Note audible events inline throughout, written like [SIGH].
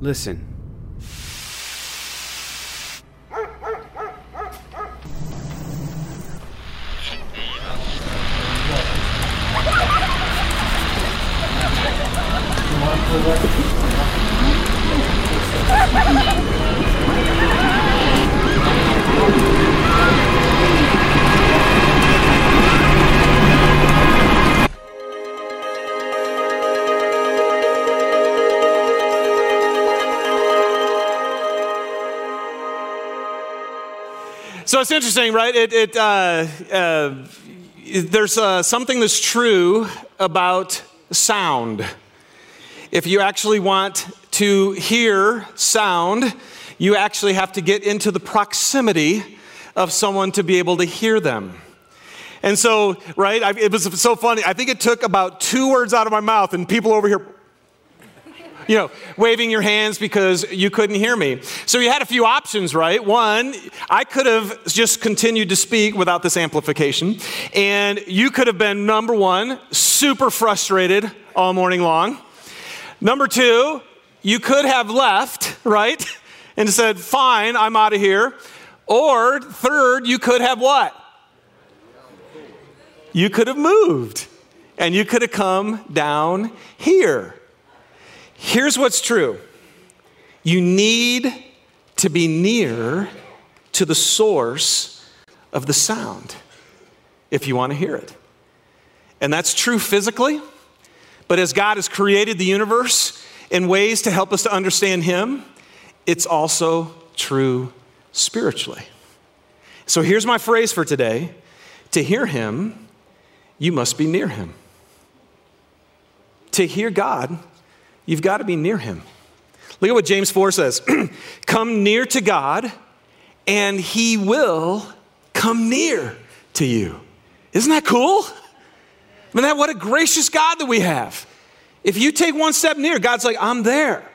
Listen. [LAUGHS] It's interesting, right? It, it, uh, uh, there's uh, something that's true about sound. If you actually want to hear sound, you actually have to get into the proximity of someone to be able to hear them. And so, right, I, it was so funny. I think it took about two words out of my mouth, and people over here you know, waving your hands because you couldn't hear me. So you had a few options, right? One, I could have just continued to speak without this amplification, and you could have been number one, super frustrated all morning long. Number two, you could have left, right? [LAUGHS] And said, fine, I'm out of here. Or third, you could have what? You could have moved and you could have come down here. Here's what's true you need to be near to the source of the sound if you want to hear it. And that's true physically, but as God has created the universe in ways to help us to understand Him, it's also true spiritually. So here's my phrase for today to hear Him, you must be near Him. To hear God, You've got to be near him. Look at what James 4 says [CLEARS THROAT] Come near to God, and he will come near to you. Isn't that cool? I mean, that, what a gracious God that we have. If you take one step near, God's like, I'm there.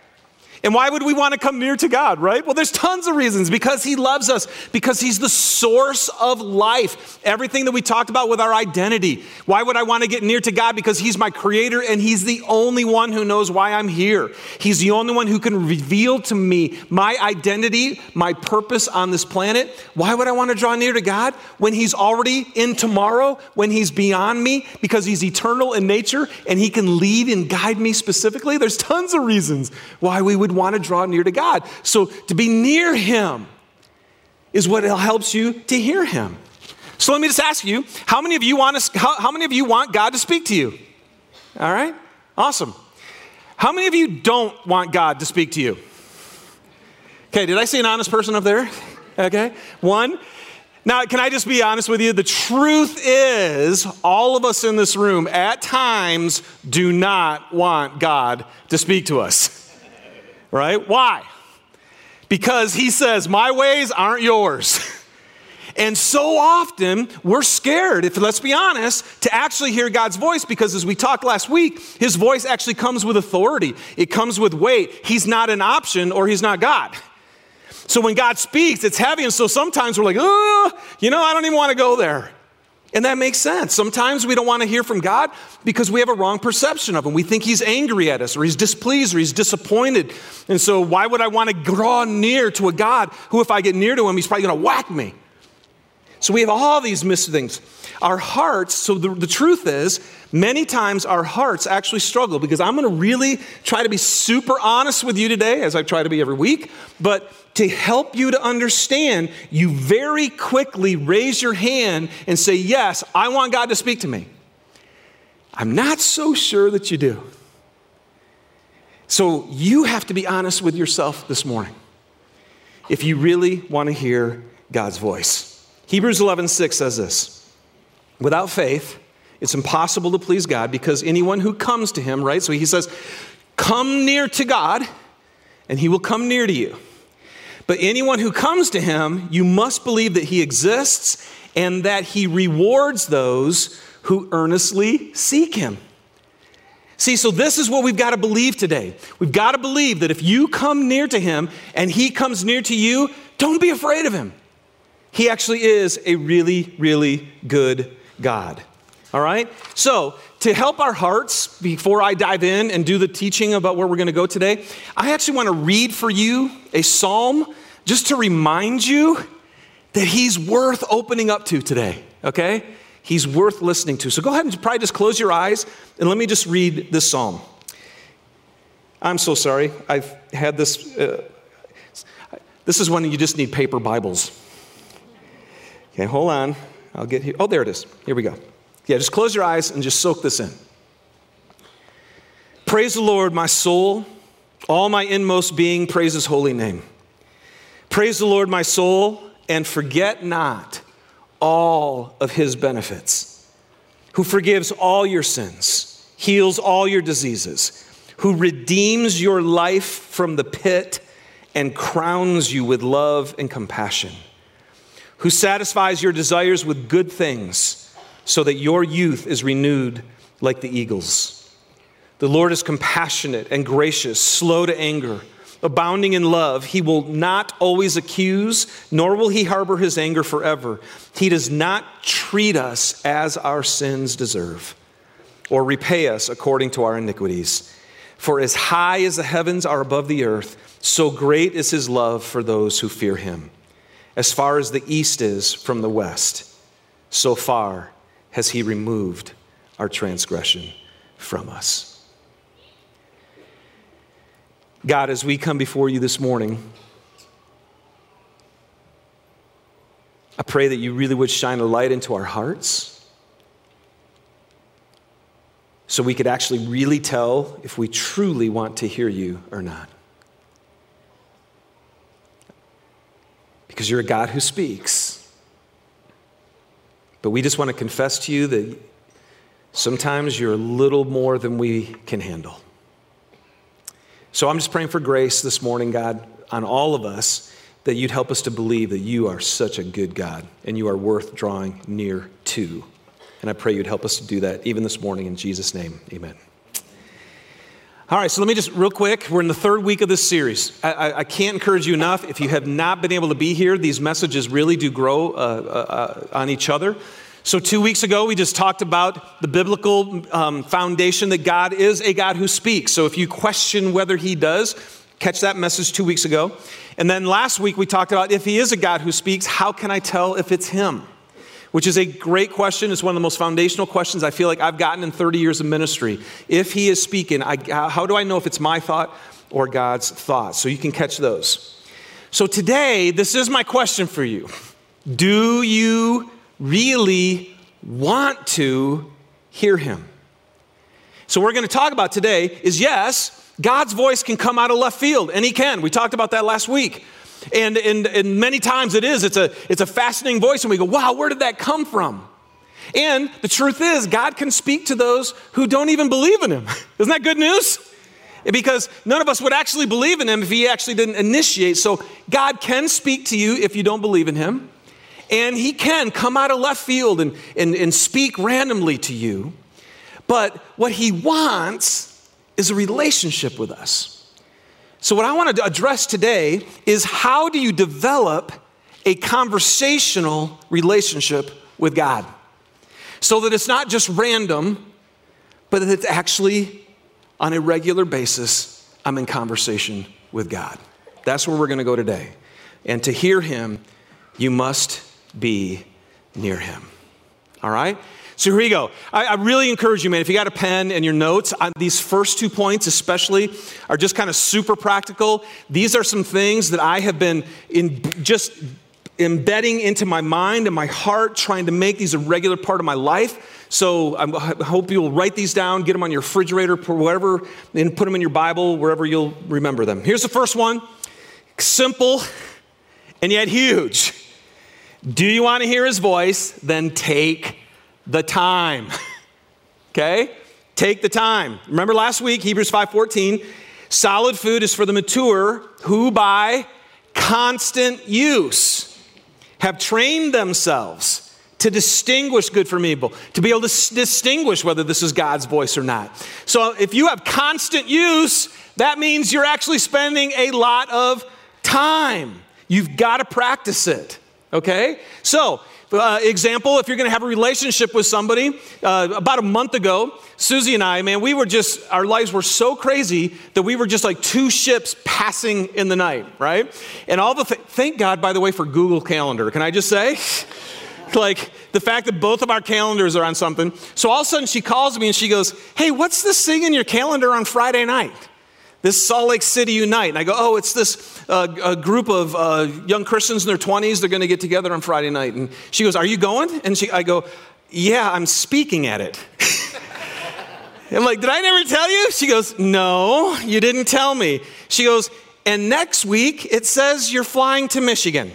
And why would we want to come near to God, right? Well, there's tons of reasons. Because He loves us, because He's the source of life. Everything that we talked about with our identity. Why would I want to get near to God? Because He's my creator and He's the only one who knows why I'm here. He's the only one who can reveal to me my identity, my purpose on this planet. Why would I want to draw near to God when He's already in tomorrow, when He's beyond me? Because He's eternal in nature and He can lead and guide me specifically. There's tons of reasons why we would want to draw near to God. So to be near Him is what helps you to hear Him. So let me just ask you, how many of you want to, how, how many of you want God to speak to you? All right, awesome. How many of you don't want God to speak to you? Okay, did I see an honest person up there? Okay, one. Now, can I just be honest with you? The truth is, all of us in this room at times do not want God to speak to us right? Why? Because he says, My ways aren't yours. [LAUGHS] And so often we're scared, if let's be honest, to actually hear God's voice because as we talked last week, his voice actually comes with authority. It comes with weight. He's not an option or he's not God. So when God speaks, it's heavy. And so sometimes we're like, oh, you know, I don't even want to go there. And that makes sense. Sometimes we don't want to hear from God because we have a wrong perception of Him. We think He's angry at us, or He's displeased, or He's disappointed. And so, why would I want to draw near to a God who, if I get near to Him, He's probably going to whack me? So, we have all these missed things. Our hearts, so the, the truth is, many times our hearts actually struggle because I'm going to really try to be super honest with you today, as I try to be every week. But to help you to understand, you very quickly raise your hand and say, Yes, I want God to speak to me. I'm not so sure that you do. So you have to be honest with yourself this morning if you really want to hear God's voice. Hebrews 11:6 says this. Without faith, it's impossible to please God because anyone who comes to him, right? So he says, "Come near to God, and he will come near to you." But anyone who comes to him, you must believe that he exists and that he rewards those who earnestly seek him. See, so this is what we've got to believe today. We've got to believe that if you come near to him and he comes near to you, don't be afraid of him. He actually is a really, really good God. All right? So, to help our hearts before I dive in and do the teaching about where we're going to go today, I actually want to read for you a psalm just to remind you that he's worth opening up to today, okay? He's worth listening to. So go ahead and probably just close your eyes and let me just read this psalm. I'm so sorry. I've had this. Uh, this is when you just need paper Bibles. Okay, hold on. I'll get here. Oh, there it is. Here we go. Yeah, just close your eyes and just soak this in. Praise the Lord, my soul. All my inmost being, praise his holy name. Praise the Lord, my soul, and forget not all of his benefits, who forgives all your sins, heals all your diseases, who redeems your life from the pit and crowns you with love and compassion, who satisfies your desires with good things so that your youth is renewed like the eagles. The Lord is compassionate and gracious, slow to anger abounding in love. He will not always accuse, nor will he harbor his anger forever. He does not treat us as our sins deserve, or repay us according to our iniquities. For as high as the heavens are above the earth, so great is his love for those who fear him. As far as the east is from the west, so far has he removed our transgression from us. God, as we come before you this morning, I pray that you really would shine a light into our hearts so we could actually really tell if we truly want to hear you or not. Because you're a God who speaks. But we just want to confess to you that sometimes you're a little more than we can handle. So I'm just praying for grace this morning, God, on all of us, that you'd help us to believe that you are such a good God and you are worth drawing near to. And I pray you'd help us to do that even this morning in Jesus' name. Amen. All right, so let me just real quick. We're in the third week of this series. I, I, I can't encourage you enough. If you have not been able to be here, these messages really do grow uh, uh, uh on each other. So, two weeks ago, we just talked about the biblical um, foundation that God is a God who speaks. So, if you question whether He does, catch that message two weeks ago. And then last week, we talked about if He is a God who speaks, how can I tell if it's Him? Which is a great question. It's one of the most foundational questions I feel like I've gotten in 30 years of ministry. If He is speaking, I, how do I know if it's my thought or God's thought? So, you can catch those. So, today, this is my question for you Do you really want to hear him. So, what we're going to talk about today is yes, God's voice can come out of left field, and he can. We talked about that last week. And, and, and many times it is. It's a, it's a fascinating voice, and we go, wow, where did that come from? And the truth is, God can speak to those who don't even believe in him. [LAUGHS] Isn't that good news? Because none of us would actually believe in him if he actually didn't initiate. So, God can speak to you if you don't believe in him. And he can come out of left field and, and, and speak randomly to you. But what he wants is a relationship with us. So, what I want to address today is how do you develop a conversational relationship with God? So that it's not just random, but that it's actually on a regular basis, I'm in conversation with God. That's where we're going to go today. And to hear Him, you must be near him. All right? So here we go. I, I, really encourage you, man, if you got a pen and your notes, on these first two points especially are just kind of super practical. These are some things that I have been in just embedding into my mind and my heart, trying to make these a regular part of my life. So I hope you'll write these down, get them on your refrigerator, whatever, and put them in your Bible, wherever you'll remember them. Here's the first one simple and yet huge. Do you want to hear his voice? Then take the time. [LAUGHS] okay? Take the time. Remember last week, Hebrews 5:14, solid food is for the mature who by constant use have trained themselves to distinguish good from evil, to be able to s- distinguish whether this is God's voice or not. So if you have constant use, that means you're actually spending a lot of time. You've got to practice it. Okay? So, uh, example, if you're going to have a relationship with somebody, uh, about a month ago, Susie and I, man, we were just, our lives were so crazy that we were just like two ships passing in the night, right? And all the, th- thank God, by the way, for Google Calendar. Can I just say? [LAUGHS] like the fact that both of our calendars are on something. So all of a sudden she calls me and she goes, Hey, what's this thing in your calendar on Friday night? This Salt Lake City Unite. And I go, Oh, it's this uh, group of uh, young Christians in their 20s. They're going to get together on Friday night. And she goes, Are you going? And she, I go, Yeah, I'm speaking at it. [LAUGHS] I'm like, Did I never tell you? She goes, No, you didn't tell me. She goes, And next week it says you're flying to Michigan.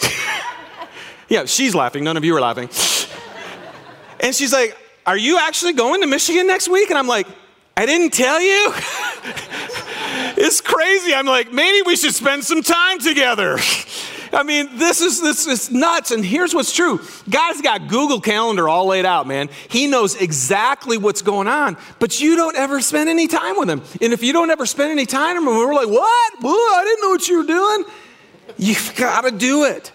[LAUGHS] Yeah, she's laughing. None of you are laughing. [LAUGHS] And she's like, Are you actually going to Michigan next week? And I'm like, I didn't tell you. It's crazy. I'm like, maybe we should spend some time together. I mean, this is this is nuts. And here's what's true. God's got Google Calendar all laid out, man. He knows exactly what's going on, but you don't ever spend any time with him. And if you don't ever spend any time with him, we're like, what? I didn't know what you were doing. You've got to do it.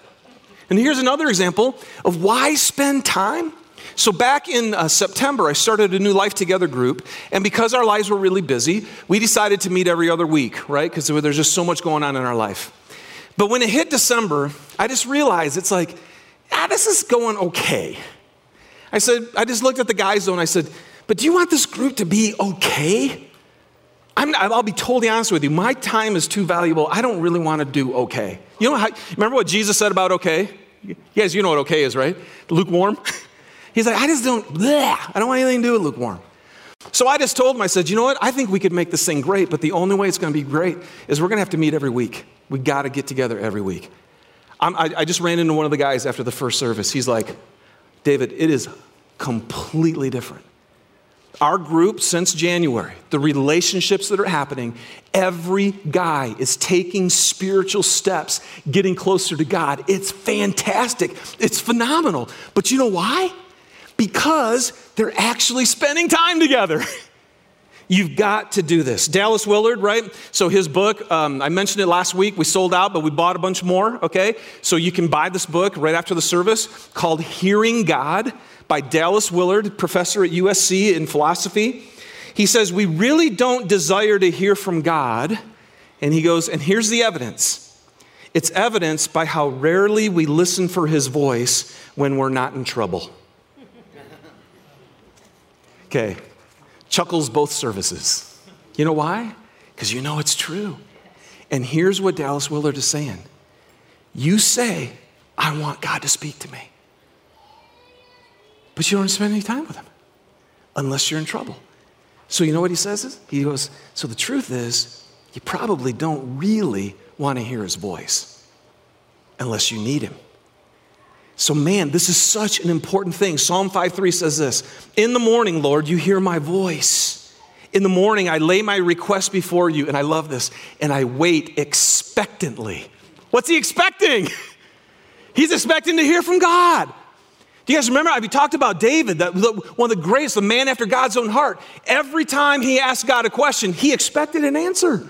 And here's another example of why spend time. So, back in uh, September, I started a new Life Together group. And because our lives were really busy, we decided to meet every other week, right? Because there's just so much going on in our life. But when it hit December, I just realized it's like, ah, this is going okay. I said, I just looked at the guys though and I said, but do you want this group to be okay? I'm, I'll be totally honest with you. My time is too valuable. I don't really want to do okay. You know how, remember what Jesus said about okay? You guys, you know what okay is, right? Lukewarm. [LAUGHS] He's like, I just don't, bleh, I don't want anything to do with lukewarm. So I just told him, I said, you know what? I think we could make this thing great, but the only way it's going to be great is we're going to have to meet every week. We got to get together every week. I, I just ran into one of the guys after the first service. He's like, David, it is completely different. Our group, since January, the relationships that are happening, every guy is taking spiritual steps, getting closer to God. It's fantastic. It's phenomenal. But you know why? Because they're actually spending time together. [LAUGHS] You've got to do this. Dallas Willard, right? So his book, um, I mentioned it last week. We sold out, but we bought a bunch more, okay? So you can buy this book right after the service called Hearing God by Dallas Willard, professor at USC in philosophy. He says, We really don't desire to hear from God. And he goes, And here's the evidence it's evidenced by how rarely we listen for his voice when we're not in trouble. Okay, chuckles both services. You know why? Because you know it's true. And here's what Dallas Willard is saying You say, I want God to speak to me. But you don't spend any time with him unless you're in trouble. So, you know what he says? He goes, So the truth is, you probably don't really want to hear his voice unless you need him. So, man, this is such an important thing. Psalm 5:3 says this In the morning, Lord, you hear my voice. In the morning, I lay my request before you, and I love this, and I wait expectantly. What's he expecting? [LAUGHS] He's expecting to hear from God. Do you guys remember? We talked about David, the, one of the greatest, the man after God's own heart. Every time he asked God a question, he expected an answer.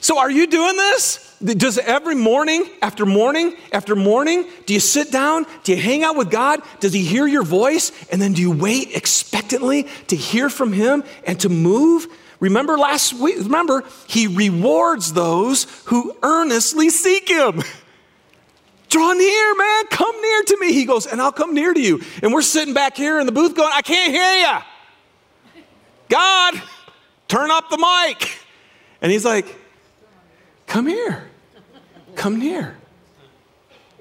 So, are you doing this? Does every morning, after morning, after morning, do you sit down? Do you hang out with God? Does He hear your voice? And then do you wait expectantly to hear from Him and to move? Remember last week, remember, He rewards those who earnestly seek Him. [LAUGHS] Draw near, man. Come near to me. He goes, and I'll come near to you. And we're sitting back here in the booth going, I can't hear you. God, turn up the mic. And he's like, Come here. Come near.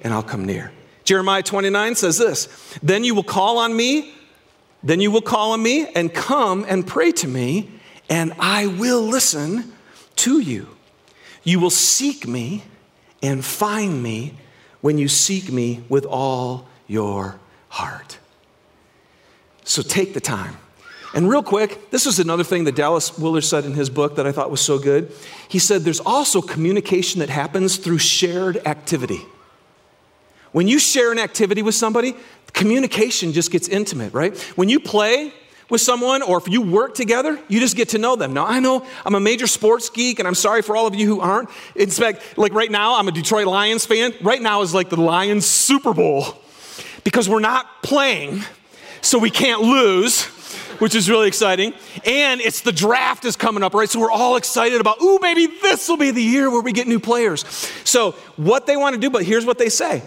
And I'll come near. Jeremiah 29 says this Then you will call on me, then you will call on me and come and pray to me, and I will listen to you. You will seek me and find me when you seek me with all your heart. So take the time. And real quick, this is another thing that Dallas Willard said in his book that I thought was so good. He said there's also communication that happens through shared activity. When you share an activity with somebody, communication just gets intimate, right? When you play, with someone or if you work together, you just get to know them. Now, I know I'm a major sports geek and I'm sorry for all of you who aren't. In fact, like right now, I'm a Detroit Lions fan. Right now is like the Lions Super Bowl. because we're not playing, so we can't lose which is really exciting. And it's the draft is coming up, right? So we're all excited about, ooh, maybe this will be the year where we get new players. So what they want to do, but here's what they say.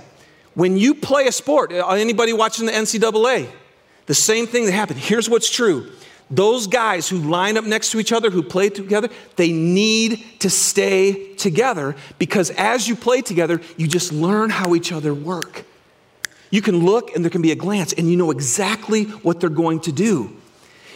When you play a sport, uh, anybody watching the NCAA, the same thing that happened. Here's what's true. Those guys who line up next to each other, who play together, they need to stay together because as you play together, you just learn how each other work. You can look and there can be a glance and you know exactly what they're going to do.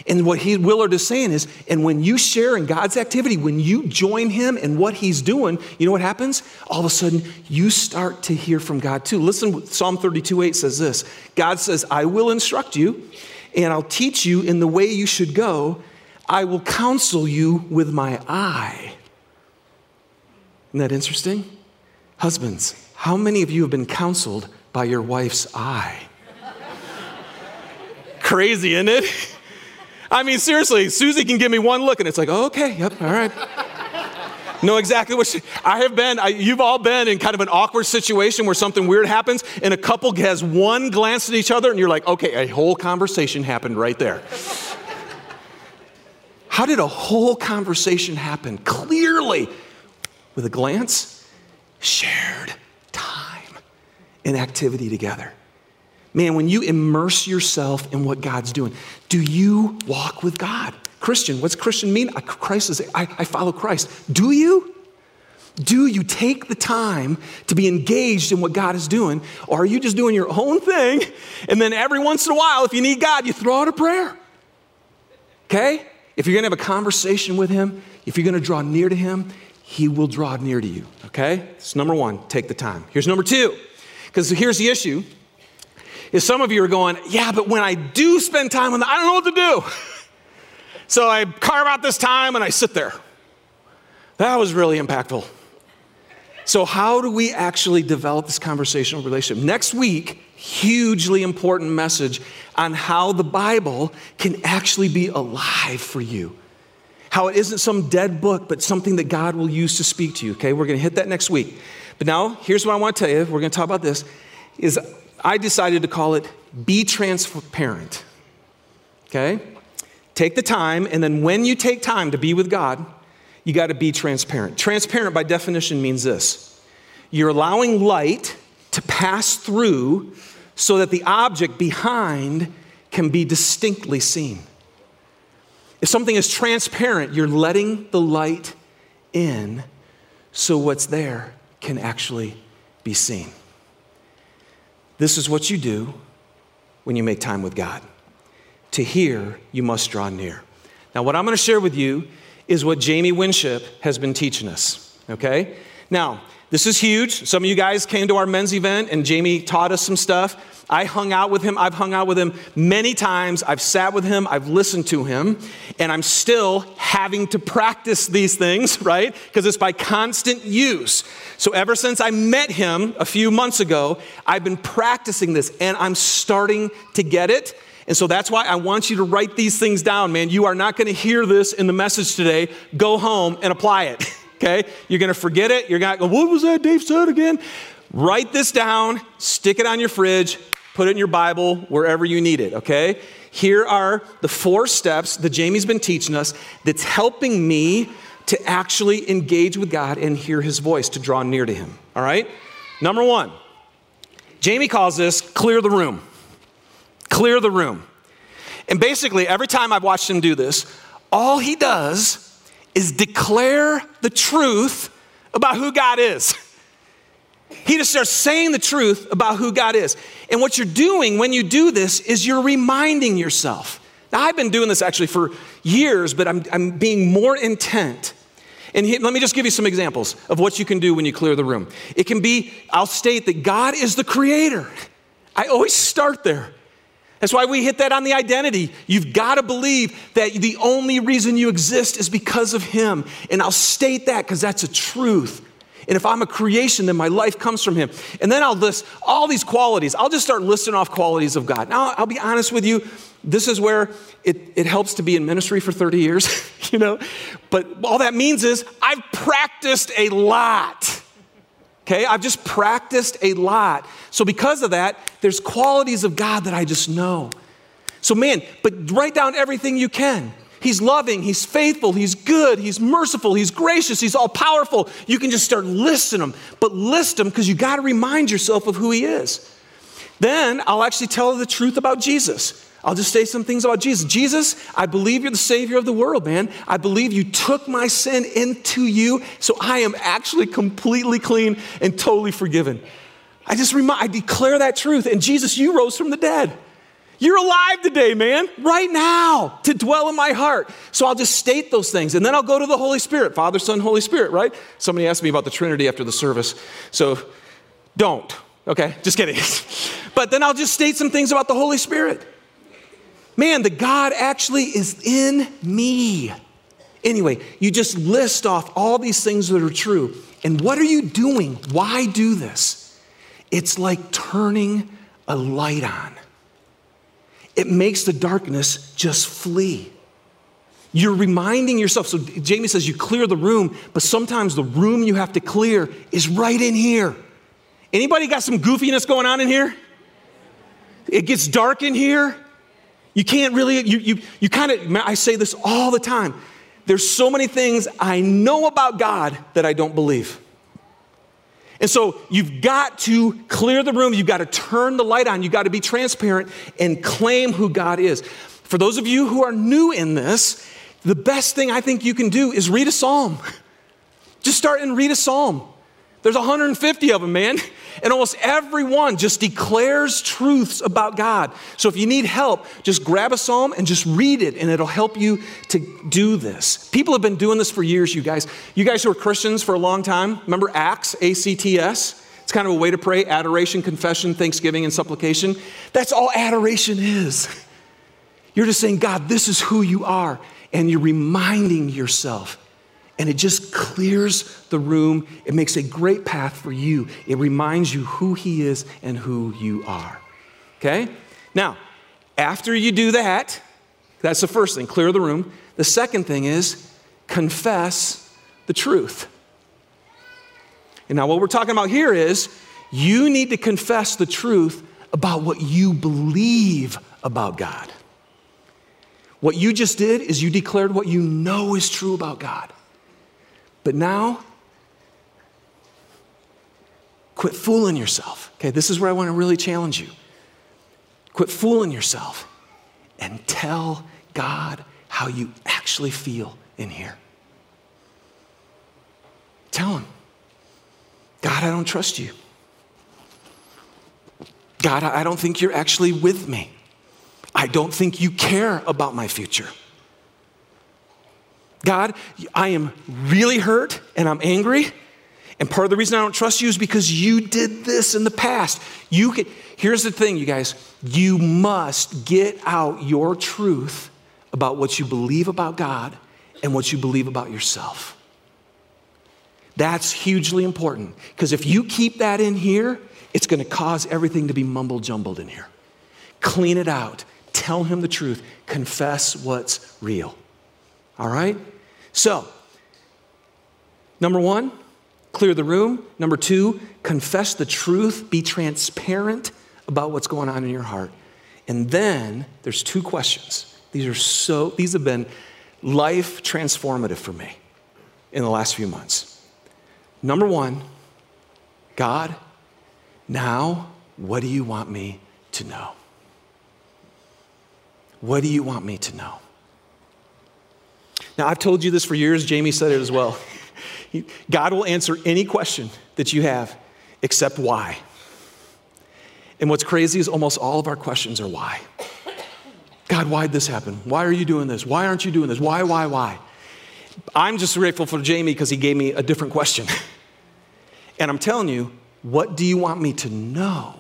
And what he, Willard is saying is, and when you share in God's activity, when you join him in what he's doing, you know what happens? All of a sudden, you start to hear from God too. Listen, Psalm 32 8 says this God says, I will instruct you, and I'll teach you in the way you should go. I will counsel you with my eye. Isn't that interesting? Husbands, how many of you have been counseled by your wife's eye? [LAUGHS] Crazy, isn't it? I mean, seriously, Susie can give me one look and it's like, oh, okay, yep, all right. know exactly what she, I have been. I, you've all been in kind of an awkward situation where something weird happens, and a couple has one glance at each other, and you're like, okay, a whole conversation happened right there. How did a whole conversation happen? Clearly, with a glance, shared time and activity together. Man, when you immerse yourself in what God's doing, do you walk with God? Christian, what's Christian mean? Christ is, I, I follow Christ. Do you? Do you take the time to be engaged in what God is doing? Or are you just doing your own thing? And then every once in a while, if you need God, you throw out a prayer. Okay? If you're gonna have a conversation with Him, if you're gonna draw near to Him, He will draw near to you. Okay? It's number one, take the time. Here's number two, because here's the issue is some of you are going, yeah, but when I do spend time on them, I don't know what to do. [LAUGHS] so I carve out this time and I sit there. That was really impactful. So, how do we actually develop this conversational relationship? Next week, hugely important message on how the Bible can actually be alive for you. How it isn't some dead book, but something that God will use to speak to you. Okay, we're gonna hit that next week. But now, here's what I wanna tell you. We're gonna talk about this. Is I decided to call it Be Transparent. Okay? Take the time, and then when you take time to be with God, you got to be transparent. Transparent, by definition, means this you're allowing light to pass through so that the object behind can be distinctly seen. If something is transparent, you're letting the light in so what's there can actually be seen. This is what you do when you make time with God. To hear, you must draw near. Now, what I'm going to share with you is what Jamie Winship has been teaching us, okay? Now, this is huge. Some of you guys came to our men's event and Jamie taught us some stuff. I hung out with him. I've hung out with him many times. I've sat with him. I've listened to him. And I'm still having to practice these things, [LAUGHS] right? Because it's by constant use. So ever since I met him a few months ago, I've been practicing this and I'm starting to get it. And so that's why I want you to write these things down, man. You are not going to hear this in the message today. Go home and apply it. [LAUGHS] okay? You're going to forget it. You're going to go, what was that Dave said again? Write this down, stick it on your fridge, put it in your Bible, wherever you need it, okay? Here are the four steps that Jamie's been teaching us that's helping me to actually engage with God and hear his voice, to draw near to him, all right? Number one, Jamie calls this clear the room. Clear the room. And basically, every time I've watched him do this, all he does is declare the truth about who God is. He just starts saying the truth about who God is. And what you're doing when you do this is you're reminding yourself. Now, I've been doing this actually for years, but I'm, I'm being more intent. And he, let me just give you some examples of what you can do when you clear the room. It can be, I'll state that God is the creator. I always start there. That's why we hit that on the identity. You've got to believe that the only reason you exist is because of Him. And I'll state that because that's a truth. And if I'm a creation, then my life comes from Him. And then I'll list all these qualities. I'll just start listing off qualities of God. Now, I'll be honest with you, this is where it, it helps to be in ministry for 30 years, [LAUGHS] you know? But all that means is I've practiced a lot. Okay, I've just practiced a lot So, because of that, there's qualities of God that I just know. So, man, but write down everything you can. He's loving, He's faithful, He's good, He's merciful, He's gracious, He's all powerful. You can just start listing them, but list them because you got to remind yourself of who He is. Then I'll actually tell the truth about Jesus. I'll just say some things about Jesus. Jesus, I believe you're the Savior of the world, man. I believe you took my sin into you, so I am actually completely clean and totally forgiven. I just remind, I declare that truth. And Jesus, you rose from the dead. You're alive today, man, right now, to dwell in my heart. So I'll just state those things. And then I'll go to the Holy Spirit Father, Son, Holy Spirit, right? Somebody asked me about the Trinity after the service. So don't, okay? Just kidding. [LAUGHS] but then I'll just state some things about the Holy Spirit. Man, the God actually is in me. Anyway, you just list off all these things that are true. And what are you doing? Why do this? It's like turning a light on it makes the darkness just flee. You're reminding yourself. So Jamie says you clear the room, but sometimes the room you have to clear is right in here. Anybody got some goofiness going on in here? It gets dark in here. You can't really, you, you, you kind of, I say this all the time. There's so many things I know about God that I don't believe. And so you've got to clear the room. You've got to turn the light on. You've got to be transparent and claim who God is. For those of you who are new in this, the best thing I think you can do is read a psalm. [LAUGHS] Just start and read a psalm. There's 150 of them, man. And almost everyone just declares truths about God. So if you need help, just grab a psalm and just read it, and it'll help you to do this. People have been doing this for years, you guys. You guys who are Christians for a long time, remember Acts, A C T S? It's kind of a way to pray adoration, confession, thanksgiving, and supplication. That's all adoration is. You're just saying, God, this is who you are. And you're reminding yourself and it just clears the room. It makes a great path for you. It reminds you who He is and who you are. Okay? Now, after you do that, that's the first thing, clear the room. The second thing is confess the truth. And now, what we're talking about here is you need to confess the truth about what you believe about God. What you just did is you declared what you know is true about God. But now, quit fooling yourself. Okay, this is where I want to really challenge you. Quit fooling yourself and tell God how you actually feel in here. Tell Him, God, I don't trust you. God, I don't think you're actually with me. I don't think you care about my future. God, I am really hurt and I'm angry. And part of the reason I don't trust you is because you did this in the past. You can, here's the thing, you guys. You must get out your truth about what you believe about God and what you believe about yourself. That's hugely important because if you keep that in here, it's going to cause everything to be mumble jumbled in here. Clean it out. Tell him the truth. Confess what's real. All right? So, number one, clear the room. Number two, confess the truth, be transparent about what's going on in your heart. And then there's two questions. These are so, these have been life transformative for me in the last few months. Number one, God, now what do you want me to know? What do you want me to know? Now, I've told you this for years. Jamie said it as well. God will answer any question that you have except why. And what's crazy is almost all of our questions are why. God, why'd this happen? Why are you doing this? Why aren't you doing this? Why, why, why? I'm just grateful for Jamie because he gave me a different question. and I'm telling you, what do you want me to know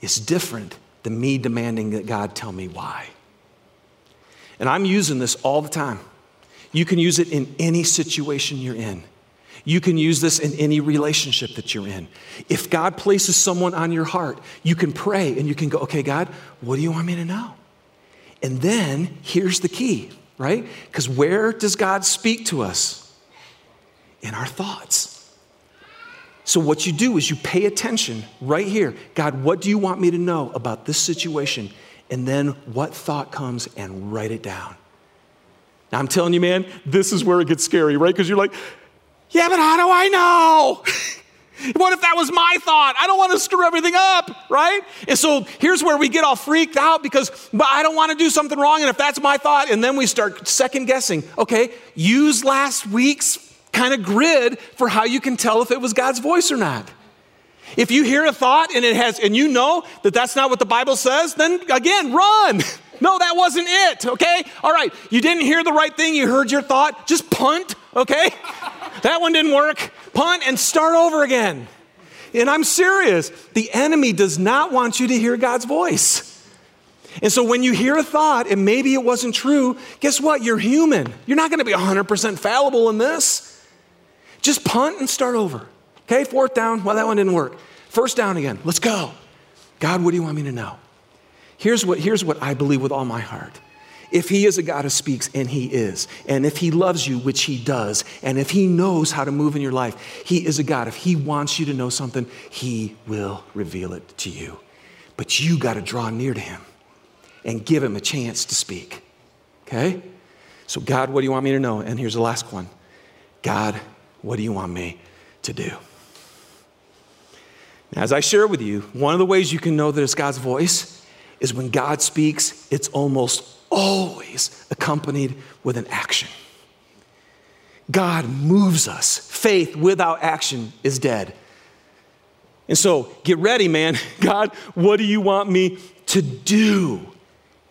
is different than me demanding that God tell me why. And I'm using this all the time. You can use it in any situation you're in. You can use this in any relationship that you're in. If God places someone on your heart, you can pray and you can go, okay, God, what do you want me to know? And then here's the key, right? Because where does God speak to us? In our thoughts. So, what you do is you pay attention right here. God, what do you want me to know about this situation? And then what thought comes and write it down. Now, I'm telling you, man, this is where it gets scary, right? Because you're like, yeah, but how do I know? [LAUGHS] What if that was my thought? I don't want to screw everything up, right? And so here's where we get all freaked out because but I don't want to do something wrong. And if that's my thought, and then we start second guessing. Okay, use last week's kind of grid for how you can tell if it was God's voice or not. If you hear a thought and it has, and you know that that's not what the Bible says, then again, run. [LAUGHS] No, that wasn't it, okay? All right, you didn't hear the right thing, you heard your thought, just punt, okay? [LAUGHS] That one didn't work. Punt and start over again. And I'm serious. The enemy does not want you to hear God's voice. And so when you hear a thought and maybe it wasn't true, guess what? You're human. You're not going to be 100% fallible in this. Just punt and start over. Okay, fourth down. Well, that one didn't work. First down again. Let's go. God, what do you want me to know? Here's what, here's what I believe with all my heart. If he is a God who speaks, and he is, and if he loves you, which he does, and if he knows how to move in your life, he is a God. If he wants you to know something, he will reveal it to you. But you got to draw near to him and give him a chance to speak. Okay? So, God, what do you want me to know? And here's the last one God, what do you want me to do? Now, as I share with you, one of the ways you can know that it's God's voice is when God speaks, it's almost always accompanied with an action. God moves us. Faith without action is dead. And so get ready, man. [LAUGHS] God, what do you want me to do?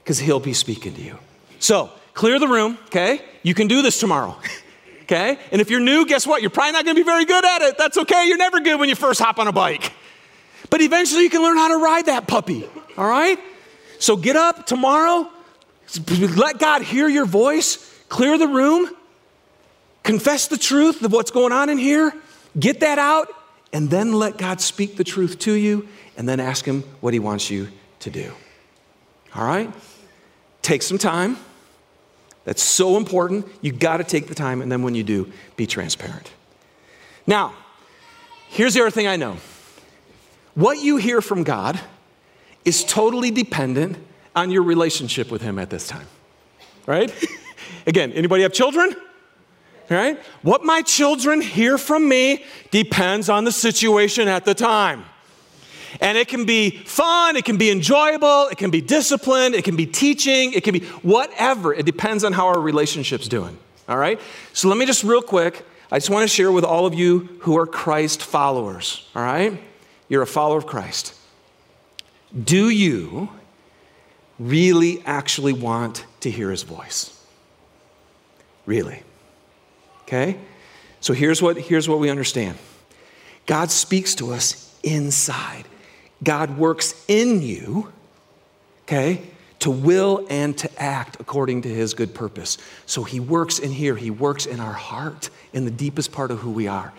Because He'll be speaking to you. So clear the room, okay? You can do this tomorrow, [LAUGHS] okay? And if you're new, guess what? You're probably not gonna be very good at it. That's okay. You're never good when you first hop on a bike. But eventually you can learn how to ride that puppy, all right? So get up tomorrow, let God hear your voice, clear the room, confess the truth of what's going on in here, get that out, and then let God speak the truth to you, and then ask Him what He wants you to do. All right? Take some time. That's so important. You got to take the time, and then when you do, be transparent. Now, here's the other thing I know what you hear from God is totally dependent on your relationship with him at this time. Right? [LAUGHS] Again, anybody have children? Right? What my children hear from me depends on the situation at the time. And it can be fun, it can be enjoyable, it can be disciplined, it can be teaching, it can be whatever. It depends on how our relationship's doing. All right? So let me just real quick, I just want to share with all of you who are Christ followers. All right? You're a follower of Christ. Do you really actually want to hear his voice. Really. Okay? So here's what, here's what we understand God speaks to us inside, God works in you, okay, to will and to act according to his good purpose. So he works in here, he works in our heart, in the deepest part of who we are.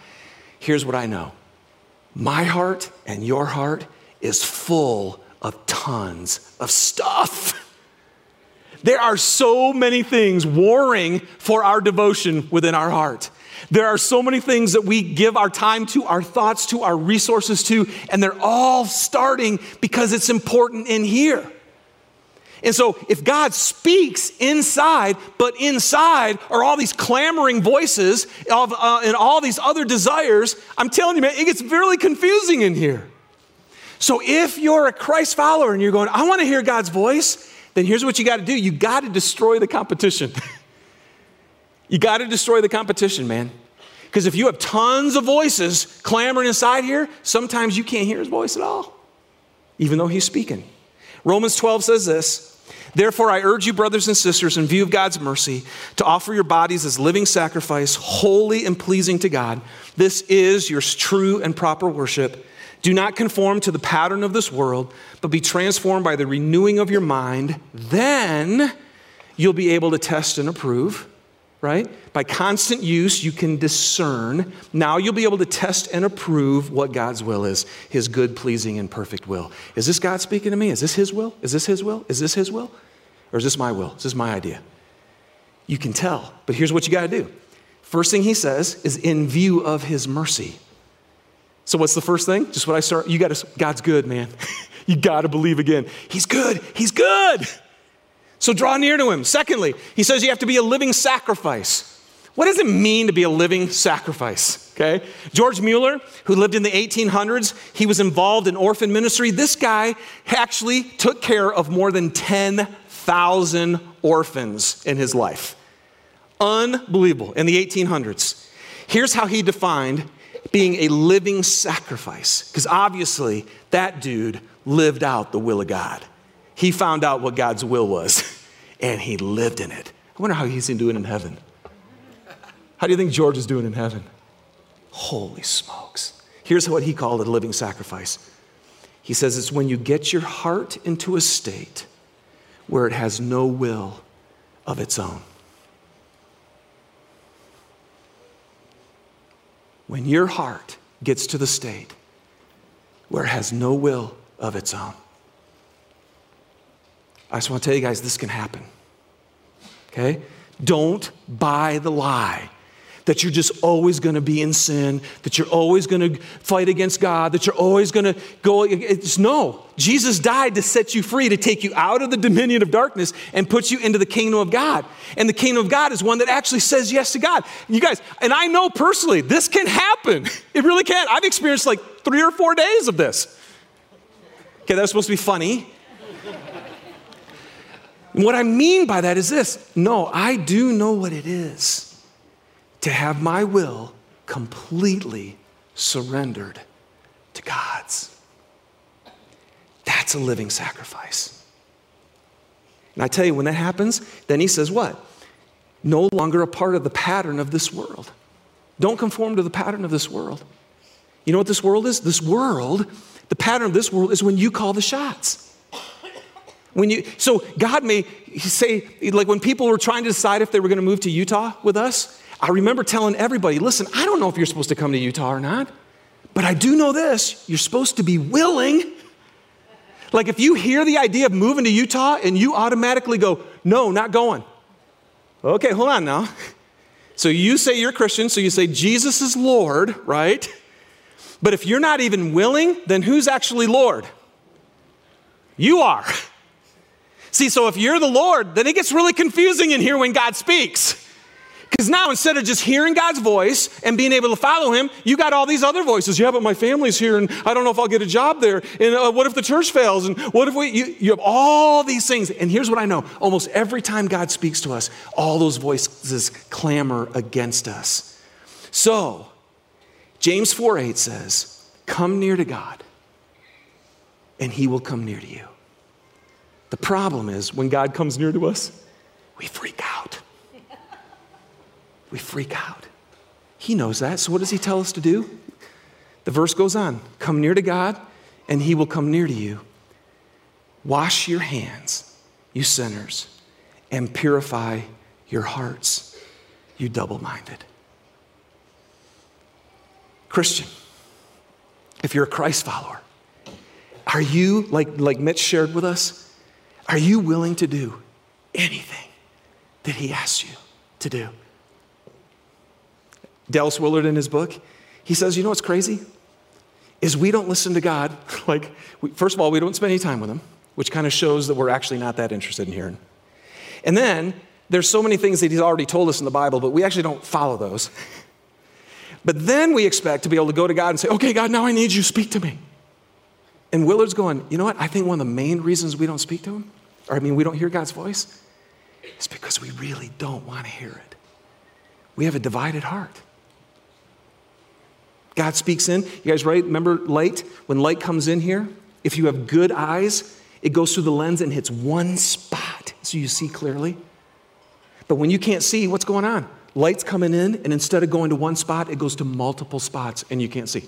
Here's what I know my heart and your heart is full of tons of stuff. There are so many things warring for our devotion within our heart. There are so many things that we give our time to, our thoughts to, our resources to, and they're all starting because it's important in here. And so, if God speaks inside, but inside are all these clamoring voices of, uh, and all these other desires, I'm telling you, man, it gets really confusing in here. So if you're a Christ follower and you're going, I want to hear God's voice, then here's what you got to do you got to destroy the competition. [LAUGHS] you got to destroy the competition, man. Because if you have tons of voices clamoring inside here, sometimes you can't hear his voice at all, even though he's speaking. Romans 12 says this Therefore, I urge you, brothers and sisters, in view of God's mercy, to offer your bodies as living sacrifice, holy and pleasing to God. This is your true and proper worship. Do not conform to the pattern of this world, but be transformed by the renewing of your mind. Then you'll be able to test and approve, right? By constant use, you can discern. Now you'll be able to test and approve what God's will is his good, pleasing, and perfect will. Is this God speaking to me? Is this his will? Is this his will? Is this his will? Or is this my will? Is this my idea? You can tell, but here's what you got to do. First thing he says is in view of his mercy. So what's the first thing? Just what I start. You got to. God's good, man. [LAUGHS] you got to believe again. He's good. He's good. So draw near to him. Secondly, he says you have to be a living sacrifice. What does it mean to be a living sacrifice? Okay? George Mueller, who lived in the 1800s, he was involved in orphan ministry. This guy actually took care of more than 10,000 orphans in his life. Unbelievable. In the 1800s. Here's how he defined being a living sacrifice, because obviously that dude lived out the will of God. He found out what God's will was, [LAUGHS] and he lived in it. I wonder how he's doing in heaven. How do you think George is doing in heaven? Holy smokes. Here's what he called a living sacrifice. He says it's when you get your heart into a state where it has no will of its own. When your heart gets to the state where it has no will of its own. I just want to tell you guys this can happen. Okay? Don't buy the lie that you're just always going to be in sin, that you're always going to fight against God, that you're always going to go. It's no. Jesus died to set you free, to take you out of the dominion of darkness and put you into the kingdom of God. And the kingdom of God is one that actually says yes to God. You guys, and I know personally, this can happen. [LAUGHS] It really can. I've experienced like three or four days of this. Okay, that was supposed to be funny. What I mean by that is this no, I do know what it is to have my will completely surrendered to God's. That's a living sacrifice. And I tell you, when that happens, then he says, What? No longer a part of the pattern of this world. Don't conform to the pattern of this world. You know what this world is? This world, the pattern of this world is when you call the shots. When you, so God may say, like when people were trying to decide if they were going to move to Utah with us, I remember telling everybody, listen, I don't know if you're supposed to come to Utah or not, but I do know this you're supposed to be willing. Like if you hear the idea of moving to Utah and you automatically go, no, not going. Okay, hold on now. [LAUGHS] So you say you're Christian, so you say Jesus is Lord, right? But if you're not even willing, then who's actually Lord? You are. [LAUGHS] See, so if you're the Lord, then it gets really confusing in here when God speaks. Because now instead of just hearing God's voice and being able to follow Him, you got all these other voices. Yeah, but my family's here and I don't know if I'll get a job there. And uh, what if the church fails? And what if we, you, you have all these things. And here's what I know almost every time God speaks to us, all those voices clamor against us. So, James 4 8 says, Come near to God, and He will come near to you. The problem is when God comes near to us, we freak out we freak out. He knows that. So, what does he tell us to do? The verse goes on Come near to God, and he will come near to you. Wash your hands, you sinners, and purify your hearts, you double minded. Christian, if you're a Christ follower, are you, like, like Mitch shared with us, are you willing to do anything that he asks you to do? Dallas Willard in his book, he says, you know what's crazy? Is we don't listen to God. [LAUGHS] Like, we, first of all, we don't spend any time with him, which kind of shows that we're actually not that interested in hearing. And then there's so many things that he's already told us in the Bible, but we actually don't follow those. [LAUGHS] But then we expect to be able to go to God and say, okay, God, now I need you, speak to me. And Willard's going, you know what? I think one of the main reasons we don't speak to him, or I mean, we don't hear God's voice, is because we really don't want to hear it. We have a divided heart. God speaks in. You guys, right? Remember light? When light comes in here, if you have good eyes, it goes through the lens and hits one spot so you see clearly. But when you can't see, what's going on? Light's coming in, and instead of going to one spot, it goes to multiple spots and you can't see.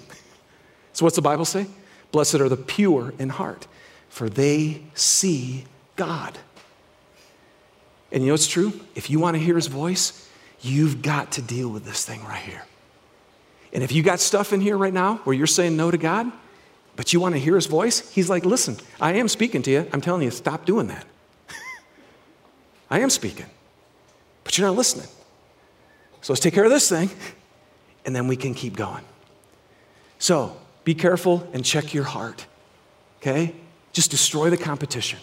So, what's the Bible say? Blessed are the pure in heart, for they see God. And you know what's true? If you want to hear his voice, you've got to deal with this thing right here. And if you got stuff in here right now where you're saying no to God, but you want to hear his voice, he's like, listen, I am speaking to you. I'm telling you, stop doing that. [LAUGHS] I am speaking, but you're not listening. So let's take care of this thing, and then we can keep going. So, be careful and check your heart. Okay? Just destroy the competition.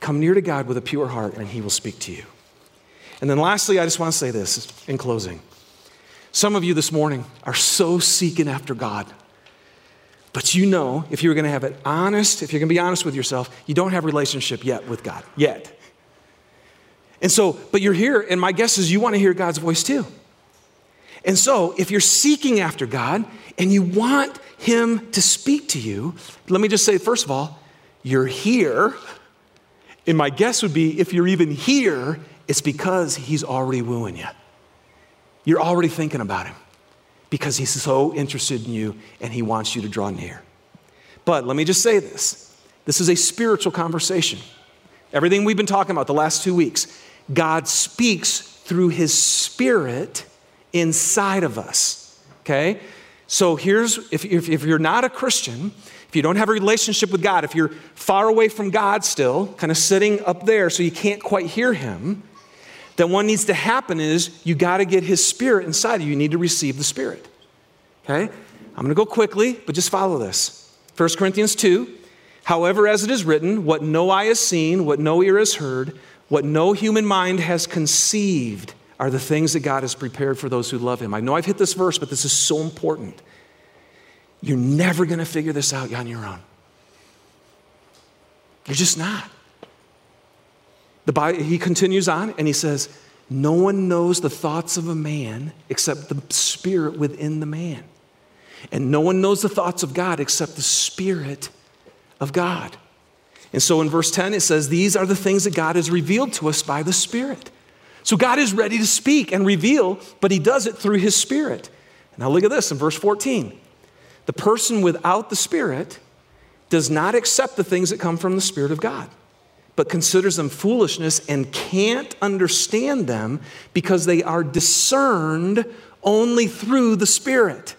Come near to God with a pure heart, and He will speak to you. And then lastly, I just want to say this in closing. Some of you this morning are so seeking after God. But you know, if you're going to have it honest, if you're going to be honest with yourself, you don't have a relationship yet with God, yet. And so, but you're here, and my guess is you want to hear God's voice too. And so, if you're seeking after God and you want Him to speak to you, let me just say, first of all, you're here. And my guess would be if you're even here, it's because He's already wooing you. You're already thinking about Him because he's so interested in you and he wants you to draw near. But let me just say this this is a spiritual conversation. Everything we've been talking about the last two weeks, God speaks through his spirit inside of us. Okay? So here's if, if, if you're not a Christian, if you don't have a relationship with God, if you're far away from God still, kind of sitting up there so you can't quite hear him, then what needs to happen is you got to get his spirit inside of you. You need to receive the spirit. Okay? I'm going to go quickly, but just follow this. 1 Corinthians 2 However, as it is written, what no eye has seen, what no ear has heard, what no human mind has conceived are the things that God has prepared for those who love him. I know I've hit this verse, but this is so important. You're never going to figure this out on your own. You're just not. The Bible, he continues on and he says, No one knows the thoughts of a man except the spirit within the man. And no one knows the thoughts of God except the spirit of God. And so in verse 10, it says, These are the things that God has revealed to us by the Spirit. So God is ready to speak and reveal, but He does it through His Spirit. Now look at this in verse 14. The person without the Spirit does not accept the things that come from the Spirit of God but considers them foolishness and can't understand them because they are discerned only through the Spirit.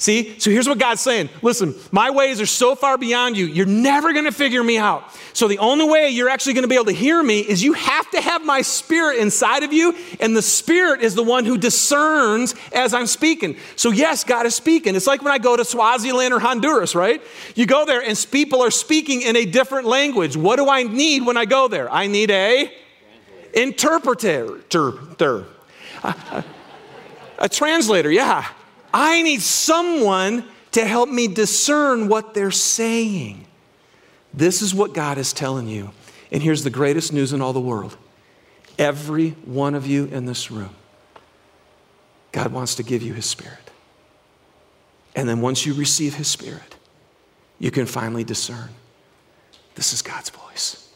See? So here's what God's saying Listen, my ways are so far beyond you, you're never going to figure me out. So the only way you're actually going to be able to hear me is you have to have my spirit inside of you, and the spirit is the one who discerns as I'm speaking. So, yes, God is speaking. It's like when I go to Swaziland or Honduras, right? You go there and people are speaking in a different language. What do I need when I go there? I need a interpreter, a, a translator, yeah. I need someone to help me discern what they're saying. This is what God is telling you. And here's the greatest news in all the world every one of you in this room, God wants to give you His Spirit. And then once you receive His Spirit, you can finally discern this is God's voice.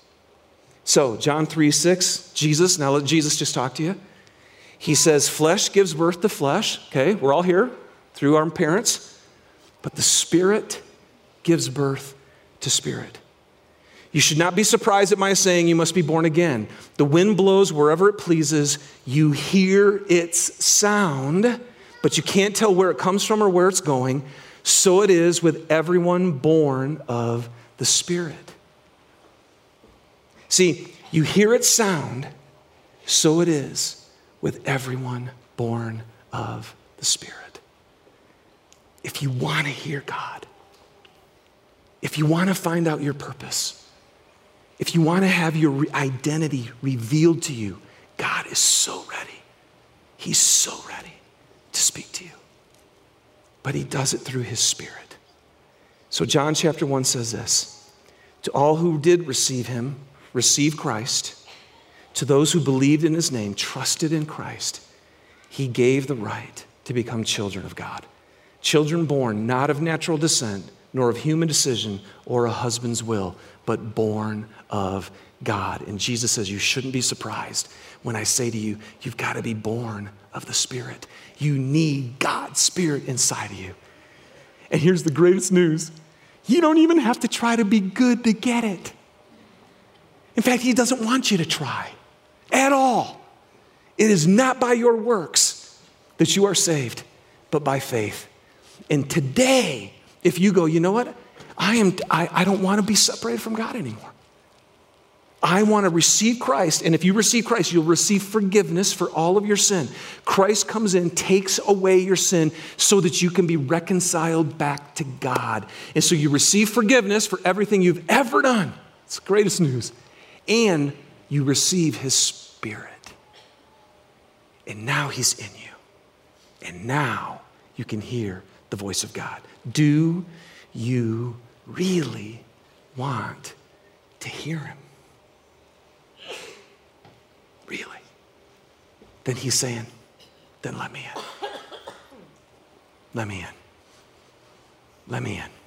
So, John 3 6, Jesus, now let Jesus just talk to you. He says, Flesh gives birth to flesh. Okay, we're all here through our parents, but the Spirit gives birth to spirit. You should not be surprised at my saying you must be born again. The wind blows wherever it pleases. You hear its sound, but you can't tell where it comes from or where it's going. So it is with everyone born of the Spirit. See, you hear its sound, so it is with everyone born of the Spirit if you want to hear God, if you want to find out your purpose, if you want to have your identity revealed to you, God is so ready. He's so ready to speak to you. But he does it through his spirit. So, John chapter 1 says this To all who did receive him, receive Christ, to those who believed in his name, trusted in Christ, he gave the right to become children of God Children born not of natural descent, nor of human decision or a husband's will, but born of God. And Jesus says, You shouldn't be surprised when I say to you, You've got to be born of the Spirit. You need God's Spirit inside of you. And here's the greatest news you don't even have to try to be good to get it. In fact, He doesn't want you to try at all. It is not by your works that you are saved, but by faith. And today, if you go, you know what? I, am, I, I don't want to be separated from God anymore. I want to receive Christ. And if you receive Christ, you'll receive forgiveness for all of your sin. Christ comes in, takes away your sin so that you can be reconciled back to God. And so you receive forgiveness for everything you've ever done. It's the greatest news. And you receive his spirit. And now he's in you. And now you can hear the voice of God. Do you really want to hear him? Really? Then he's saying, then let me in. Let me in. Let me in.